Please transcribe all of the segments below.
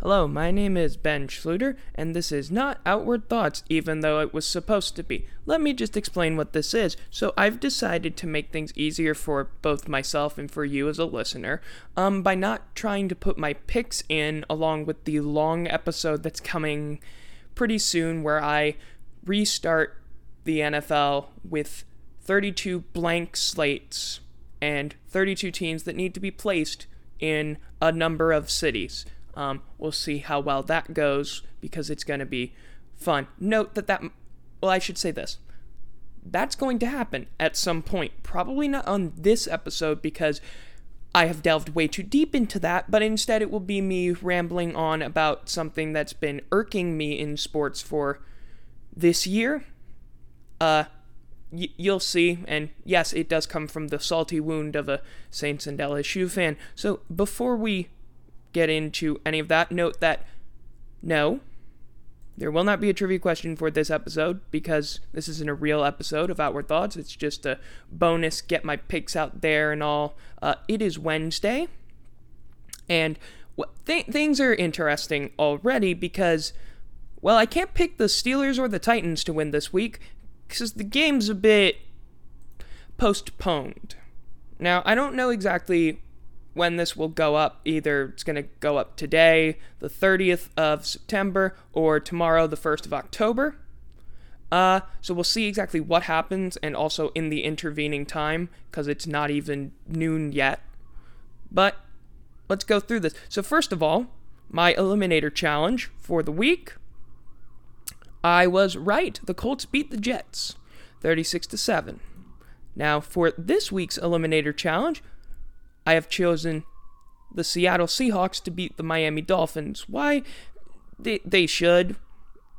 Hello, my name is Ben Schluter, and this is not Outward Thoughts, even though it was supposed to be. Let me just explain what this is. So, I've decided to make things easier for both myself and for you as a listener um, by not trying to put my picks in along with the long episode that's coming pretty soon, where I restart the NFL with 32 blank slates and 32 teams that need to be placed in a number of cities. Um, we'll see how well that goes because it's going to be fun. Note that that, well, I should say this. That's going to happen at some point. Probably not on this episode because I have delved way too deep into that, but instead it will be me rambling on about something that's been irking me in sports for this year. Uh, y- you'll see, and yes, it does come from the salty wound of a Saints and LSU fan. So before we get into any of that. Note that no, there will not be a trivia question for this episode because this isn't a real episode of Outward Thoughts. It's just a bonus, get my picks out there and all. Uh, it is Wednesday, and th- things are interesting already because, well, I can't pick the Steelers or the Titans to win this week because the game's a bit postponed. Now, I don't know exactly when this will go up. Either it's going to go up today, the 30th of September, or tomorrow, the 1st of October. Uh, so we'll see exactly what happens and also in the intervening time because it's not even noon yet. But let's go through this. So, first of all, my Eliminator challenge for the week. I was right. The Colts beat the Jets 36 to 7. Now, for this week's Eliminator challenge, I have chosen the Seattle Seahawks to beat the Miami Dolphins. Why? They, they should.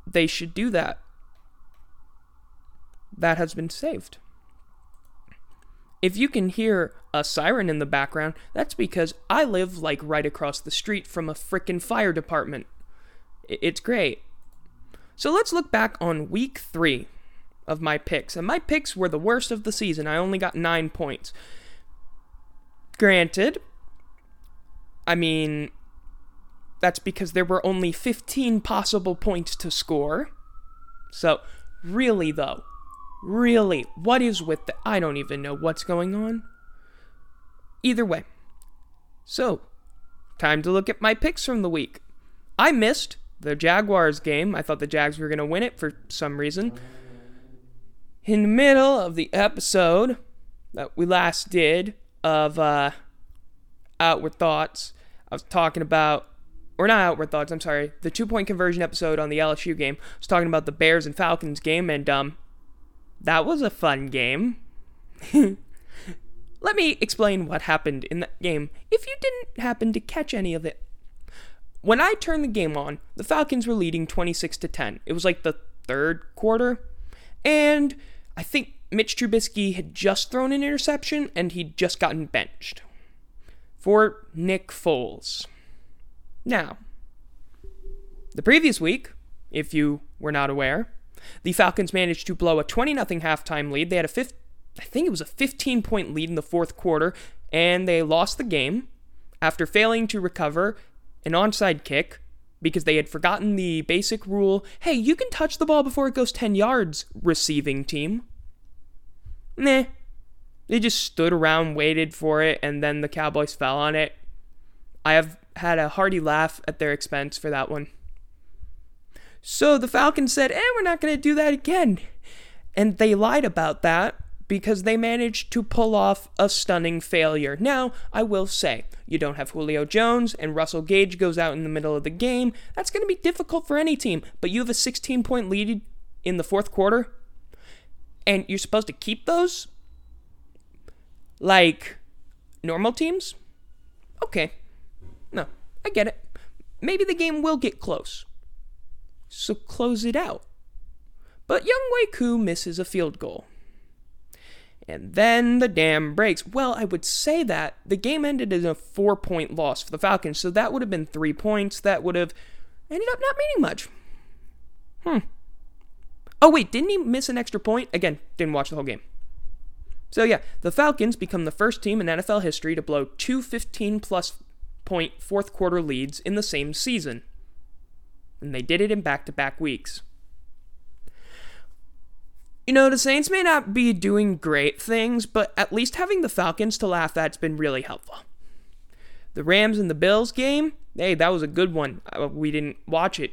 They should do that. That has been saved. If you can hear a siren in the background, that's because I live like right across the street from a frickin' fire department. It's great. So let's look back on week three of my picks. And my picks were the worst of the season. I only got nine points. Granted, I mean, that's because there were only 15 possible points to score. So, really, though, really, what is with the. I don't even know what's going on. Either way. So, time to look at my picks from the week. I missed the Jaguars game. I thought the Jags were going to win it for some reason. In the middle of the episode that we last did, of uh, Outward Thoughts. I was talking about, or not Outward Thoughts, I'm sorry, the two point conversion episode on the LSU game. I was talking about the Bears and Falcons game, and um, that was a fun game. Let me explain what happened in that game if you didn't happen to catch any of it. When I turned the game on, the Falcons were leading 26 to 10. It was like the third quarter, and I think Mitch Trubisky had just thrown an interception and he'd just gotten benched for Nick Foles. Now, the previous week, if you were not aware, the Falcons managed to blow a 20 0 halftime lead. They had a fifth, I think it was a 15 point lead in the fourth quarter, and they lost the game after failing to recover an onside kick because they had forgotten the basic rule hey, you can touch the ball before it goes 10 yards, receiving team. Meh. They just stood around, waited for it, and then the Cowboys fell on it. I have had a hearty laugh at their expense for that one. So the Falcons said, eh, we're not going to do that again. And they lied about that because they managed to pull off a stunning failure. Now, I will say, you don't have Julio Jones and Russell Gage goes out in the middle of the game. That's going to be difficult for any team, but you have a 16 point lead in the fourth quarter and you're supposed to keep those like normal teams? Okay. No, I get it. Maybe the game will get close. So close it out. But Younghoe Koo misses a field goal. And then the dam breaks. Well, I would say that the game ended in a four point loss for the Falcons, so that would have been three points. That would have ended up not meaning much. Hmm. Oh, wait, didn't he miss an extra point? Again, didn't watch the whole game. So, yeah, the Falcons become the first team in NFL history to blow two 15 plus point fourth quarter leads in the same season. and they did it in back to back weeks. You know, the Saints may not be doing great things, but at least having the Falcons to laugh at's been really helpful. The Rams and the Bills game, hey, that was a good one. Uh, we didn't watch it.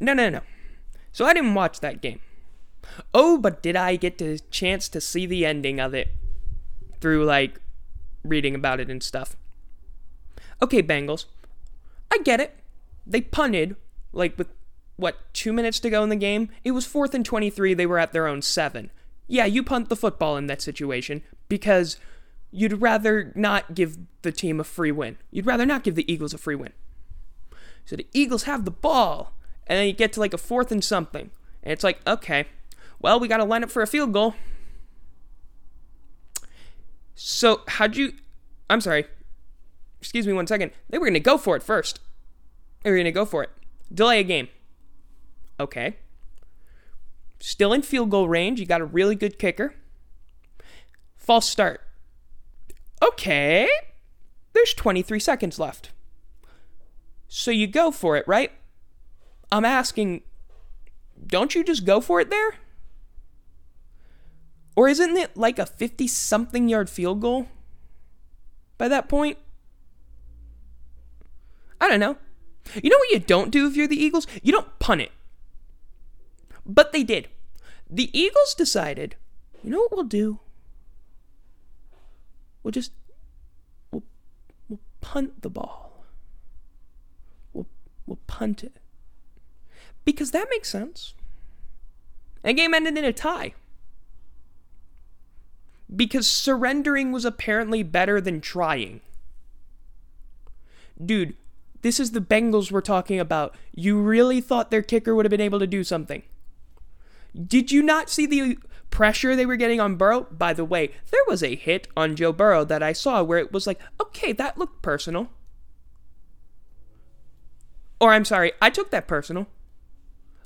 No, no, no. So I didn't watch that game. Oh, but did I get the chance to see the ending of it through like reading about it and stuff? Okay, Bengals. I get it. They punted like with what, 2 minutes to go in the game? It was 4th and 23, they were at their own 7. Yeah, you punt the football in that situation because you'd rather not give the team a free win. You'd rather not give the Eagles a free win. So the Eagles have the ball, and then you get to like a fourth and something. And it's like, okay, well, we got to line up for a field goal. So, how'd you. I'm sorry. Excuse me one second. They were going to go for it first. They were going to go for it. Delay a game. Okay. Still in field goal range. You got a really good kicker. False start. Okay. There's 23 seconds left. So you go for it, right? I'm asking, don't you just go for it there? Or isn't it like a 50 something yard field goal by that point? I don't know. You know what you don't do if you're the Eagles? You don't punt it. But they did. The Eagles decided, you know what we'll do? We'll just we'll, we'll punt the ball. We'll we'll punt it. Because that makes sense. The game ended in a tie because surrendering was apparently better than trying. Dude, this is the Bengals we're talking about. You really thought their kicker would have been able to do something. Did you not see the pressure they were getting on Burrow? By the way, there was a hit on Joe Burrow that I saw where it was like, okay, that looked personal. Or I'm sorry, I took that personal.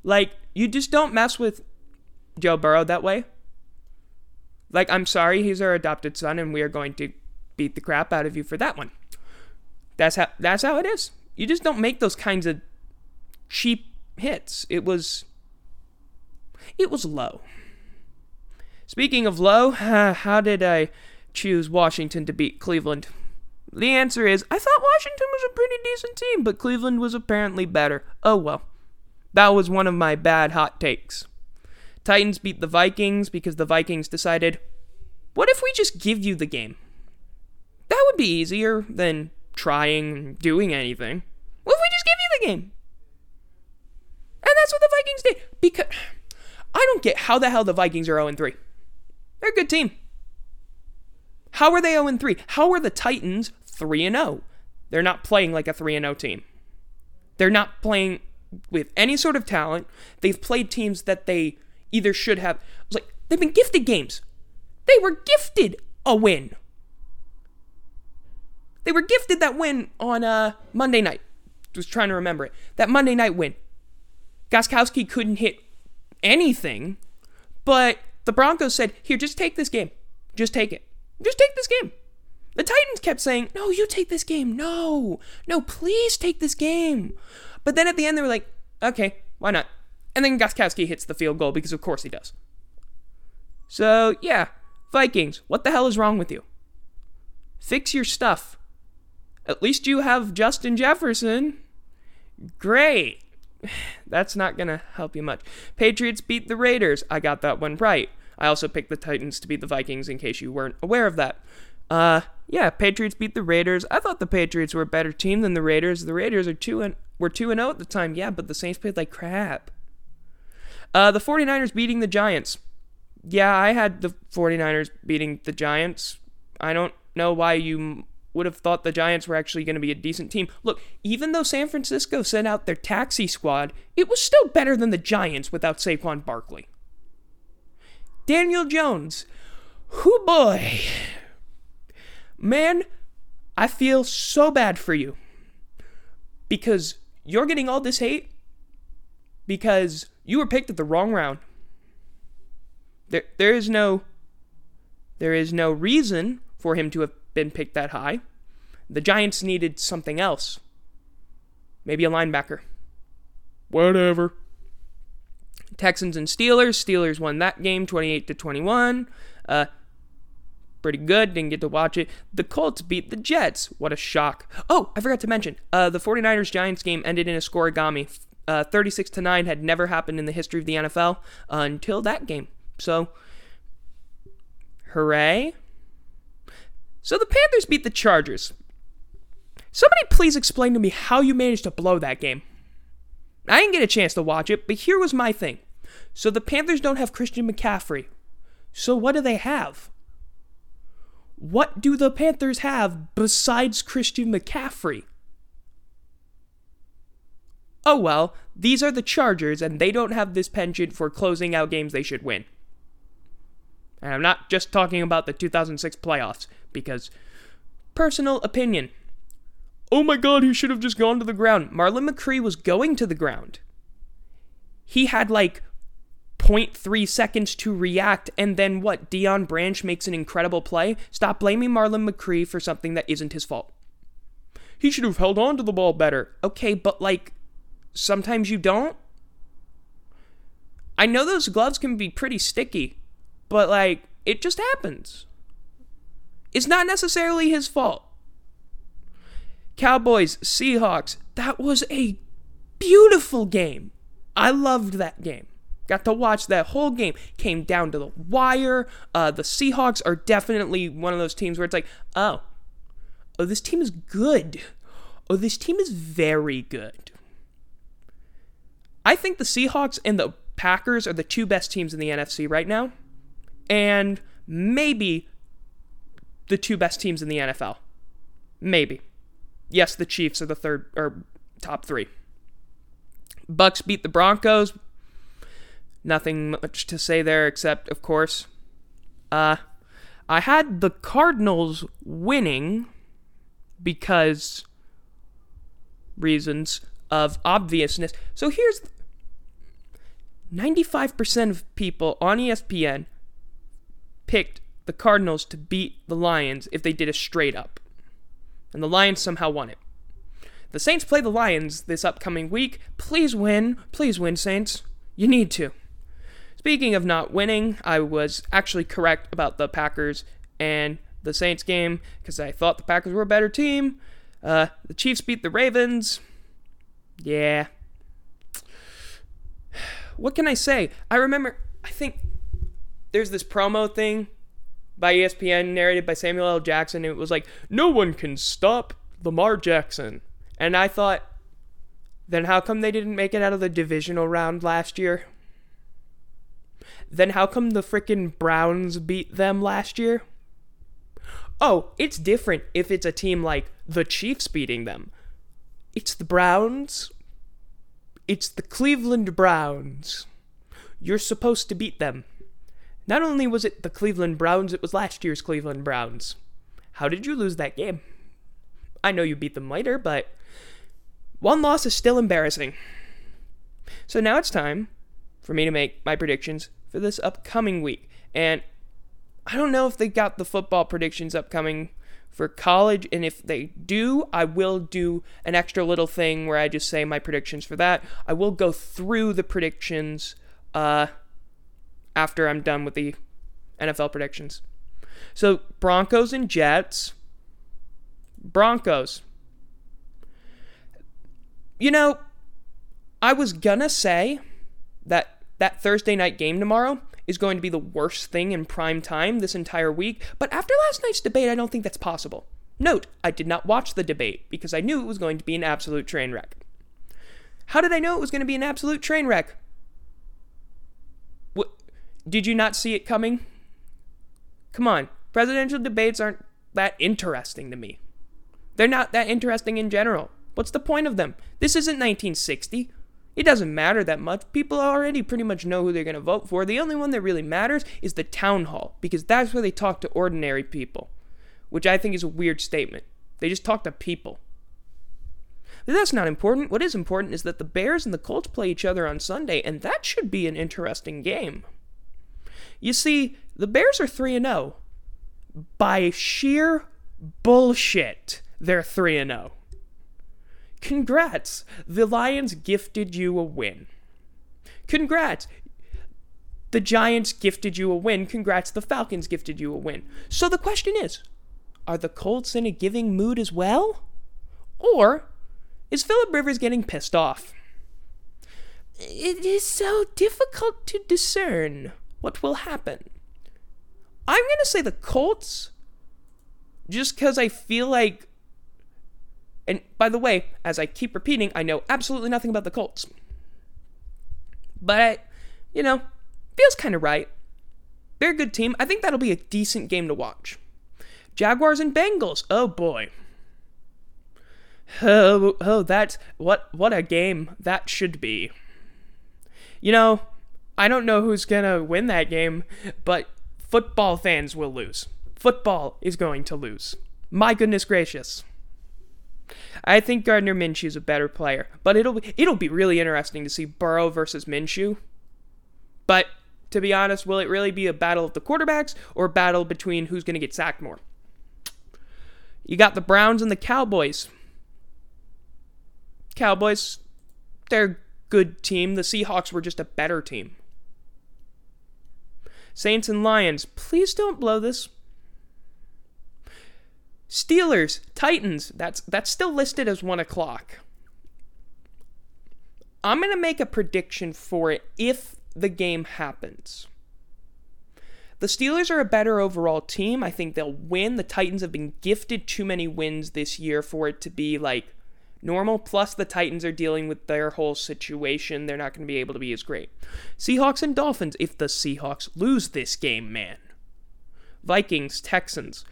Like, you just don't mess with Joe Burrow that way. Like, I'm sorry, he's our adopted son, and we are going to beat the crap out of you for that one. That's how that's how it is. You just don't make those kinds of cheap hits. It was it was low. Speaking of low, uh, how did I choose Washington to beat Cleveland? The answer is I thought Washington was a pretty decent team, but Cleveland was apparently better. Oh well. That was one of my bad hot takes. Titans beat the Vikings because the Vikings decided, what if we just give you the game? That would be easier than trying doing anything. What if we just give you the game? And that's what the Vikings did. Because I don't get how the hell the Vikings are 0 3. They're a good team. How are they 0 3? How are the Titans 3 0? They're not playing like a 3 0 team. They're not playing with any sort of talent. They've played teams that they either should have. I was like, they've been gifted games. They were gifted a win. They were gifted that win on uh, Monday night. Was trying to remember it. That Monday night win. Gostkowski couldn't hit anything, but the Broncos said, Here, just take this game. Just take it. Just take this game. The Titans kept saying, No, you take this game. No, no, please take this game. But then at the end, they were like, Okay, why not? And then Gostkowski hits the field goal because, of course, he does. So, yeah, Vikings, what the hell is wrong with you? Fix your stuff. At least you have Justin Jefferson. Great. That's not going to help you much. Patriots beat the Raiders. I got that one right. I also picked the Titans to beat the Vikings in case you weren't aware of that. Uh, yeah, Patriots beat the Raiders. I thought the Patriots were a better team than the Raiders. The Raiders are 2 and were 2 and 0 at the time. Yeah, but the Saints played like crap. Uh, the 49ers beating the Giants. Yeah, I had the 49ers beating the Giants. I don't know why you would have thought the Giants were actually going to be a decent team. Look, even though San Francisco sent out their taxi squad, it was still better than the Giants without Saquon Barkley. Daniel Jones, whoo boy. Man, I feel so bad for you because you're getting all this hate because you were picked at the wrong round. There, there is no, there is no reason for him to have been picked that high. The Giants needed something else. Maybe a linebacker. Whatever. Texans and Steelers. Steelers won that game 28 to 21. Uh, pretty good. Didn't get to watch it. The Colts beat the Jets. What a shock. Oh, I forgot to mention. Uh, the 49ers Giants game ended in a scorigami. Uh, 36 to 9 had never happened in the history of the NFL until that game. So, hooray. So the Panthers beat the Chargers. Somebody please explain to me how you managed to blow that game. I didn't get a chance to watch it, but here was my thing. So the Panthers don't have Christian McCaffrey. So what do they have? What do the Panthers have besides Christian McCaffrey? Oh well, these are the Chargers, and they don't have this penchant for closing out games they should win. And I'm not just talking about the 2006 playoffs, because personal opinion. Oh my god, he should have just gone to the ground. Marlon McCree was going to the ground. He had like 0.3 seconds to react, and then what? Deion Branch makes an incredible play? Stop blaming Marlon McCree for something that isn't his fault. He should have held on to the ball better. Okay, but like, sometimes you don't. I know those gloves can be pretty sticky, but like, it just happens. It's not necessarily his fault. Cowboys, Seahawks, that was a beautiful game. I loved that game. Got to watch that whole game. Came down to the wire. Uh, the Seahawks are definitely one of those teams where it's like, oh, oh, this team is good. Oh, this team is very good. I think the Seahawks and the Packers are the two best teams in the NFC right now, and maybe the two best teams in the NFL. Maybe. Yes, the Chiefs are the third or top three. Bucks beat the Broncos. Nothing much to say there except, of course, uh, I had the Cardinals winning because reasons of obviousness. So here's 95% of people on ESPN picked the Cardinals to beat the Lions if they did a straight up and the Lions somehow won it. The Saints play the Lions this upcoming week. Please win. Please win, Saints. You need to. Speaking of not winning, I was actually correct about the Packers and the Saints game because I thought the Packers were a better team. Uh, the Chiefs beat the Ravens. Yeah. What can I say? I remember, I think there's this promo thing by ESPN, narrated by Samuel L. Jackson. It was like, no one can stop Lamar Jackson. And I thought, then how come they didn't make it out of the divisional round last year? Then how come the frickin' Browns beat them last year? Oh, it's different if it's a team like the Chiefs beating them. It's the Browns. It's the Cleveland Browns. You're supposed to beat them. Not only was it the Cleveland Browns, it was last year's Cleveland Browns. How did you lose that game? I know you beat them later, but one loss is still embarrassing. So now it's time for me to make my predictions for this upcoming week. And I don't know if they got the football predictions upcoming for college, and if they do, I will do an extra little thing where I just say my predictions for that. I will go through the predictions uh, after I'm done with the NFL predictions. So, Broncos and Jets. Broncos. You know, I was gonna say that that Thursday night game tomorrow is going to be the worst thing in prime time this entire week, but after last night's debate, I don't think that's possible. Note, I did not watch the debate because I knew it was going to be an absolute train wreck. How did I know it was going to be an absolute train wreck? Did you not see it coming? Come on. Presidential debates aren't that interesting to me. They're not that interesting in general. What's the point of them? This isn't 1960. It doesn't matter that much. People already pretty much know who they're going to vote for. The only one that really matters is the town hall, because that's where they talk to ordinary people, which I think is a weird statement. They just talk to people. But that's not important. What is important is that the Bears and the Colts play each other on Sunday, and that should be an interesting game. You see, the Bears are 3 0. By sheer bullshit, they're 3 0. Congrats! The Lions gifted you a win. Congrats! The Giants gifted you a win. Congrats, the Falcons gifted you a win. So the question is are the Colts in a giving mood as well? Or is Philip Rivers getting pissed off? It is so difficult to discern what will happen. I'm going to say the Colts just because I feel like and by the way, as I keep repeating, I know absolutely nothing about the Colts. But, you know, feels kind of right. They're a good team. I think that'll be a decent game to watch. Jaguars and Bengals. Oh boy. Oh, oh, that's what what a game that should be. You know, I don't know who's gonna win that game, but football fans will lose. Football is going to lose. My goodness gracious. I think Gardner Minshew is a better player, but it'll it'll be really interesting to see Burrow versus Minshew. But to be honest, will it really be a battle of the quarterbacks or a battle between who's going to get sacked more? You got the Browns and the Cowboys. Cowboys, they're a good team. The Seahawks were just a better team. Saints and Lions, please don't blow this. Steelers, Titans, that's that's still listed as one o'clock. I'm gonna make a prediction for it if the game happens. The Steelers are a better overall team. I think they'll win. The Titans have been gifted too many wins this year for it to be like normal. Plus, the Titans are dealing with their whole situation. They're not going to be able to be as great. Seahawks and Dolphins. If the Seahawks lose this game, man. Vikings, Texans.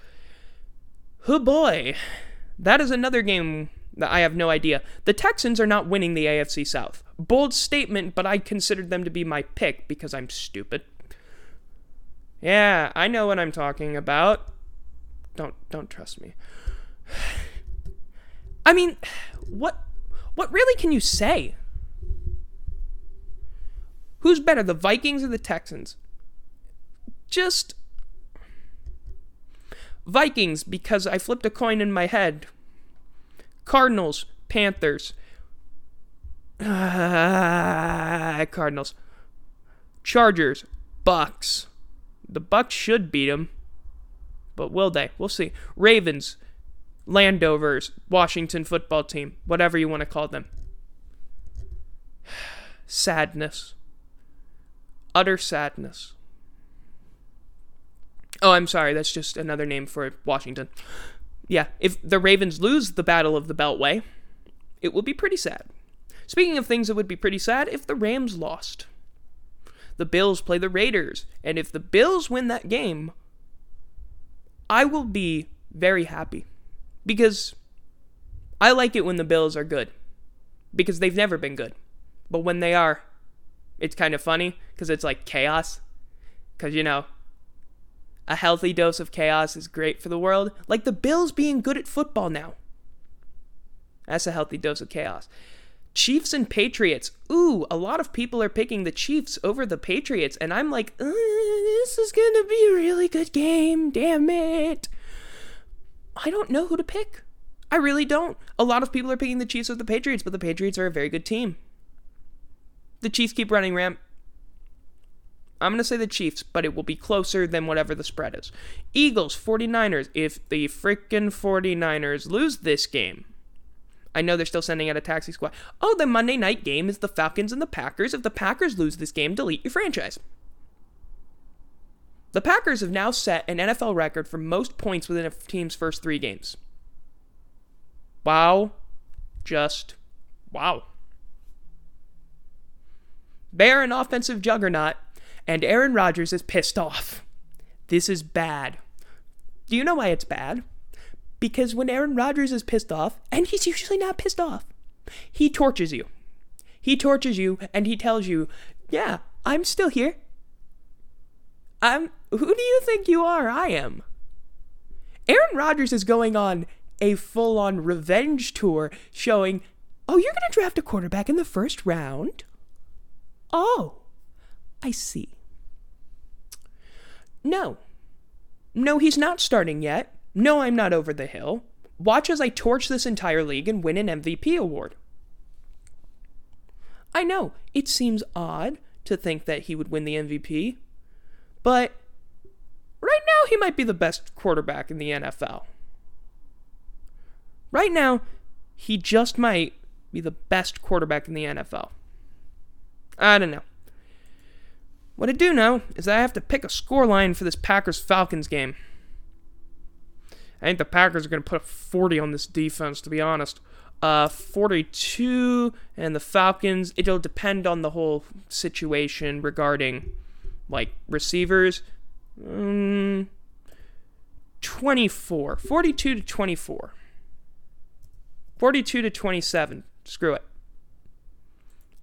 Oh boy. That is another game that I have no idea. The Texans are not winning the AFC South. Bold statement, but I considered them to be my pick because I'm stupid. Yeah, I know what I'm talking about. Don't don't trust me. I mean, what what really can you say? Who's better, the Vikings or the Texans? Just Vikings, because I flipped a coin in my head. Cardinals, Panthers. Uh, Cardinals. Chargers, Bucks. The Bucks should beat them, but will they? We'll see. Ravens, Landovers, Washington football team, whatever you want to call them. Sadness. Utter sadness. Oh, I'm sorry. That's just another name for Washington. Yeah, if the Ravens lose the Battle of the Beltway, it will be pretty sad. Speaking of things that would be pretty sad, if the Rams lost, the Bills play the Raiders, and if the Bills win that game, I will be very happy because I like it when the Bills are good because they've never been good. But when they are, it's kind of funny because it's like chaos. Because, you know, a healthy dose of chaos is great for the world, like the Bills being good at football now. That's a healthy dose of chaos. Chiefs and Patriots. Ooh, a lot of people are picking the Chiefs over the Patriots, and I'm like, uh, this is gonna be a really good game. Damn it. I don't know who to pick. I really don't. A lot of people are picking the Chiefs over the Patriots, but the Patriots are a very good team. The Chiefs keep running ramp. I'm going to say the Chiefs, but it will be closer than whatever the spread is. Eagles, 49ers. If the freaking 49ers lose this game, I know they're still sending out a taxi squad. Oh, the Monday night game is the Falcons and the Packers. If the Packers lose this game, delete your franchise. The Packers have now set an NFL record for most points within a team's first three games. Wow. Just wow. They're an offensive juggernaut and Aaron Rodgers is pissed off. This is bad. Do you know why it's bad? Because when Aaron Rodgers is pissed off, and he's usually not pissed off, he torches you. He torches you and he tells you, Yeah, I'm still here. I'm who do you think you are? I am. Aaron Rodgers is going on a full on revenge tour showing, Oh, you're going to draft a quarterback in the first round? Oh, I see. No. No, he's not starting yet. No, I'm not over the hill. Watch as I torch this entire league and win an MVP award. I know, it seems odd to think that he would win the MVP, but right now he might be the best quarterback in the NFL. Right now, he just might be the best quarterback in the NFL. I don't know. What I do know is that I have to pick a score line for this Packers Falcons game. I think the Packers are going to put a 40 on this defense, to be honest. Uh, 42, and the Falcons, it'll depend on the whole situation regarding, like, receivers. Um, 24. 42 to 24. 42 to 27. Screw it.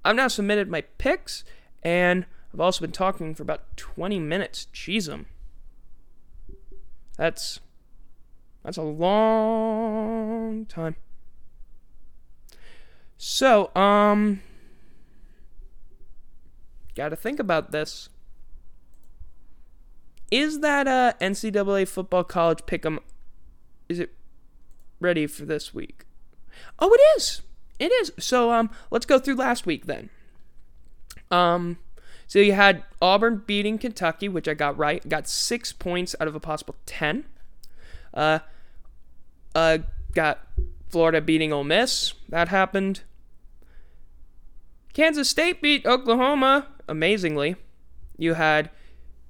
I've now submitted my picks, and I've also been talking for about 20 minutes. Jeez, em. That's that's a long time. So, um got to think about this. Is that uh NCAA football college pick'em is it ready for this week? Oh, it is. It is. So, um let's go through last week then. Um so you had Auburn beating Kentucky, which I got right. Got six points out of a possible ten. Uh, uh, got Florida beating Ole Miss. That happened. Kansas State beat Oklahoma, amazingly. You had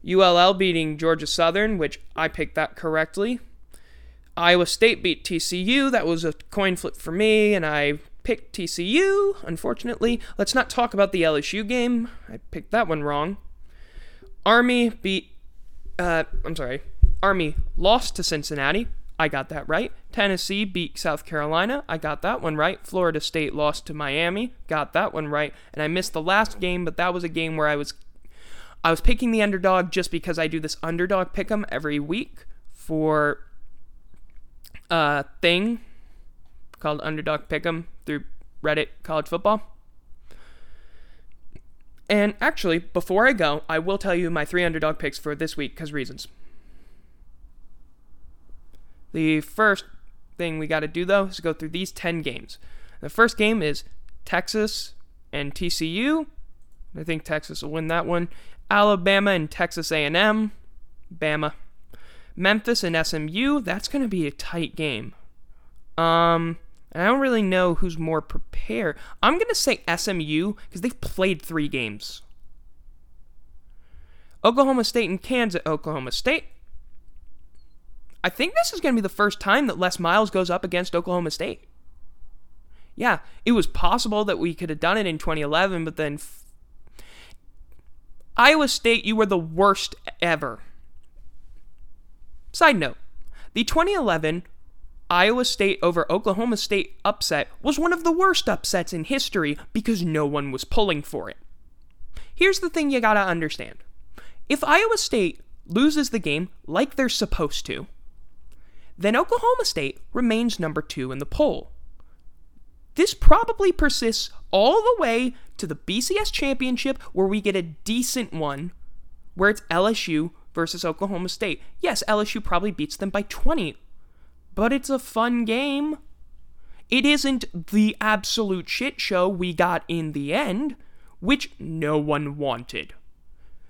ULL beating Georgia Southern, which I picked that correctly. Iowa State beat TCU. That was a coin flip for me, and I picked TCU, unfortunately. Let's not talk about the LSU game. I picked that one wrong. Army beat, uh, I'm sorry, Army lost to Cincinnati. I got that right. Tennessee beat South Carolina. I got that one right. Florida State lost to Miami. Got that one right. And I missed the last game, but that was a game where I was I was picking the underdog just because I do this underdog pick 'em every week for a thing called Underdog Pick'em through Reddit College Football. And actually, before I go, I will tell you my three underdog picks for this week because reasons. The first thing we got to do though is go through these 10 games. The first game is Texas and TCU. I think Texas will win that one. Alabama and Texas A&M. Bama. Memphis and SMU. That's going to be a tight game. Um and I don't really know who's more prepared. I'm going to say SMU because they've played three games. Oklahoma State and Kansas. Oklahoma State. I think this is going to be the first time that Les Miles goes up against Oklahoma State. Yeah, it was possible that we could have done it in 2011, but then f- Iowa State, you were the worst ever. Side note the 2011 Iowa State over Oklahoma State upset was one of the worst upsets in history because no one was pulling for it. Here's the thing you gotta understand if Iowa State loses the game like they're supposed to, then Oklahoma State remains number two in the poll. This probably persists all the way to the BCS championship where we get a decent one where it's LSU versus Oklahoma State. Yes, LSU probably beats them by 20 but it's a fun game. It isn't the absolute shit show we got in the end, which no one wanted.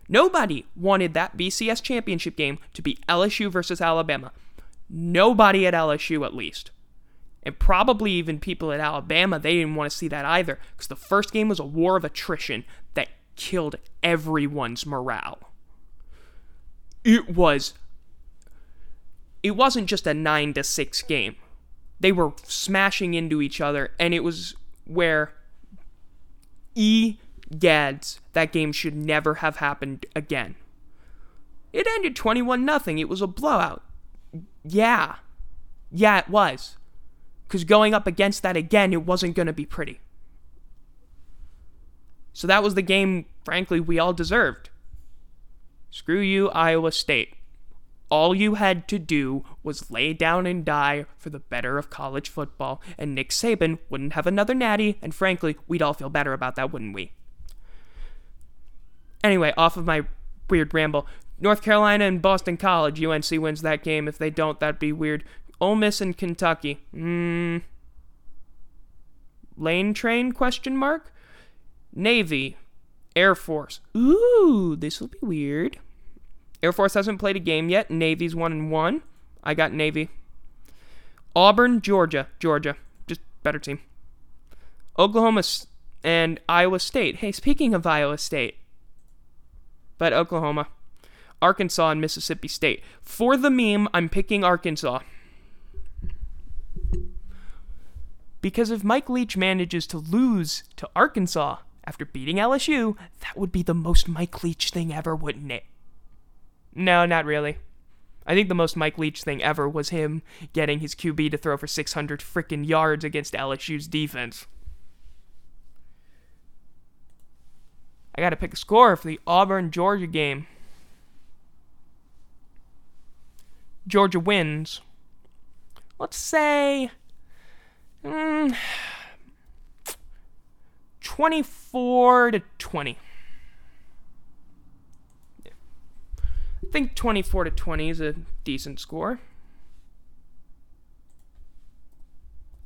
Nobody wanted that BCS championship game to be LSU versus Alabama. Nobody at LSU, at least. And probably even people at Alabama, they didn't want to see that either, because the first game was a war of attrition that killed everyone's morale. It was it wasn't just a 9 to 6 game. They were smashing into each other and it was where E Gads that game should never have happened again. It ended 21 nothing. It was a blowout. Yeah. Yeah, it was. Because going up against that again, it wasn't going to be pretty. So that was the game, frankly, we all deserved. Screw you, Iowa State. All you had to do was lay down and die for the better of college football, and Nick Saban wouldn't have another natty, and frankly, we'd all feel better about that, wouldn't we? Anyway, off of my weird ramble. North Carolina and Boston College. UNC wins that game. If they don't, that'd be weird. Ole Miss and Kentucky. Hmm. Lane train? Question mark. Navy, Air Force. Ooh, this will be weird. Air Force hasn't played a game yet. Navy's one and one. I got Navy. Auburn, Georgia, Georgia, just better team. Oklahoma and Iowa State. Hey, speaking of Iowa State, but Oklahoma, Arkansas, and Mississippi State. For the meme, I'm picking Arkansas. Because if Mike Leach manages to lose to Arkansas after beating LSU, that would be the most Mike Leach thing ever, wouldn't it? No, not really. I think the most Mike Leach thing ever was him getting his QB to throw for 600 freaking yards against LSU's defense. I got to pick a score for the Auburn Georgia game. Georgia wins. Let's say mm, 24 to 20. Yeah. I think 24 to 20 is a decent score.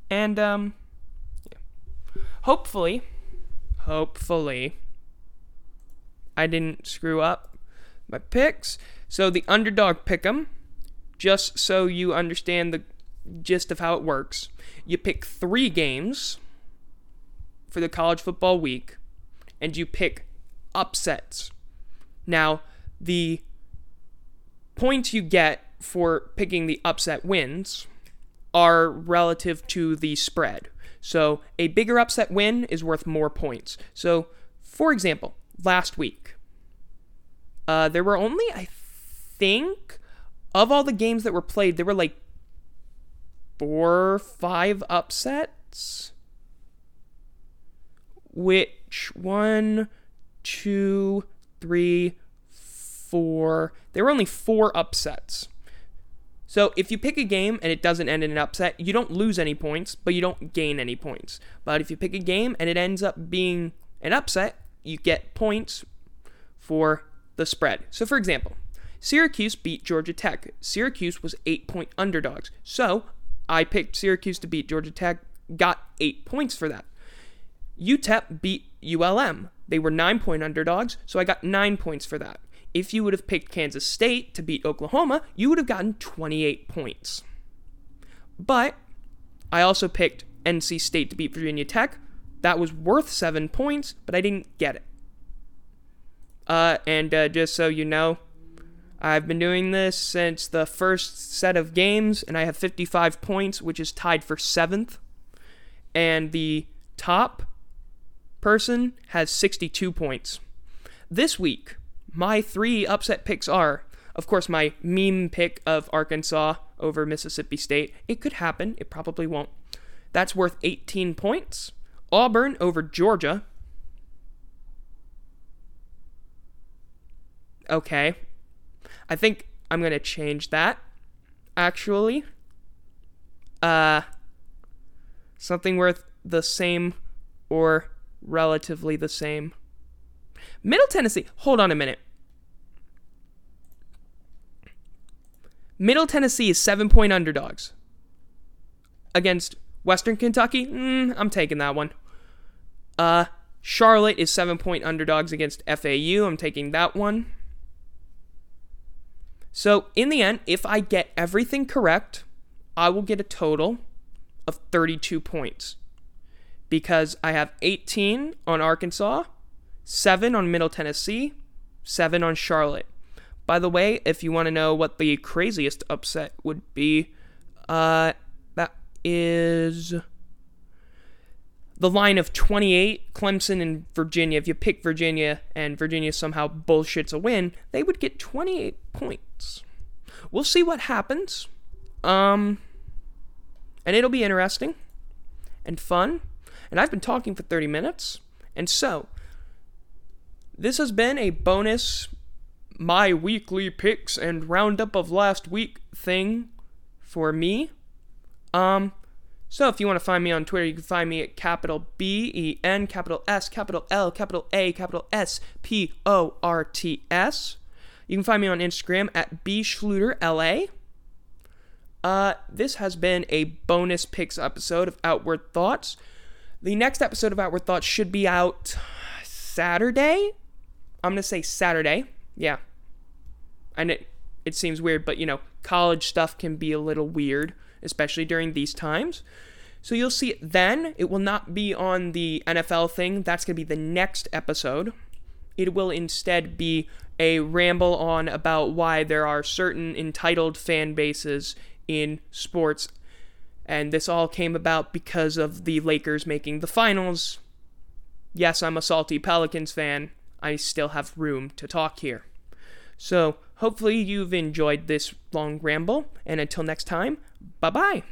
And um yeah. hopefully hopefully I didn't screw up my picks. So the underdog pick 'em just so you understand the gist of how it works. You pick 3 games for the college football week and you pick upsets. Now, the points you get for picking the upset wins are relative to the spread. So, a bigger upset win is worth more points. So, for example, last week, uh, there were only, I think, of all the games that were played, there were like four, five upsets which one, two, three, four. There were only four upsets. So if you pick a game and it doesn't end in an upset, you don't lose any points, but you don't gain any points. But if you pick a game and it ends up being an upset, you get points for the spread. So for example, Syracuse beat Georgia Tech. Syracuse was 8 point underdogs. So I picked Syracuse to beat Georgia Tech, got 8 points for that. UTEP beat ULM. They were nine point underdogs, so I got nine points for that. If you would have picked Kansas State to beat Oklahoma, you would have gotten 28 points. But I also picked NC State to beat Virginia Tech. That was worth seven points, but I didn't get it. Uh, and uh, just so you know, I've been doing this since the first set of games, and I have 55 points, which is tied for seventh. And the top person has 62 points. This week, my three upset picks are, of course, my meme pick of Arkansas over Mississippi State. It could happen, it probably won't. That's worth 18 points. Auburn over Georgia. Okay. I think I'm going to change that, actually. Uh, something worth the same or relatively the same. Middle Tennessee, hold on a minute. Middle Tennessee is seven point underdogs against Western Kentucky. Mm, I'm taking that one. Uh, Charlotte is seven point underdogs against FAU. I'm taking that one. So, in the end, if I get everything correct, I will get a total of 32 points because I have 18 on Arkansas, 7 on Middle Tennessee, 7 on Charlotte. By the way, if you want to know what the craziest upset would be, uh, that is the line of 28, Clemson and Virginia. If you pick Virginia and Virginia somehow bullshits a win, they would get 28 points. We'll see what happens. Um, And it'll be interesting and fun. And I've been talking for 30 minutes. And so, this has been a bonus my weekly picks and roundup of last week thing for me. Um, so if you want to find me on Twitter, you can find me at capital B E N, capital S, capital L, capital A, capital S P O R T S. You can find me on Instagram at B Schluter LA. Uh, this has been a bonus picks episode of Outward Thoughts. The next episode of Outward Thoughts should be out Saturday. I'm gonna say Saturday. Yeah. And it it seems weird, but you know, college stuff can be a little weird, especially during these times. So you'll see it then. It will not be on the NFL thing. That's to be the next episode. It will instead be a ramble on about why there are certain entitled fan bases in sports. And this all came about because of the Lakers making the finals. Yes, I'm a salty Pelicans fan. I still have room to talk here. So, hopefully, you've enjoyed this long ramble, and until next time, bye bye.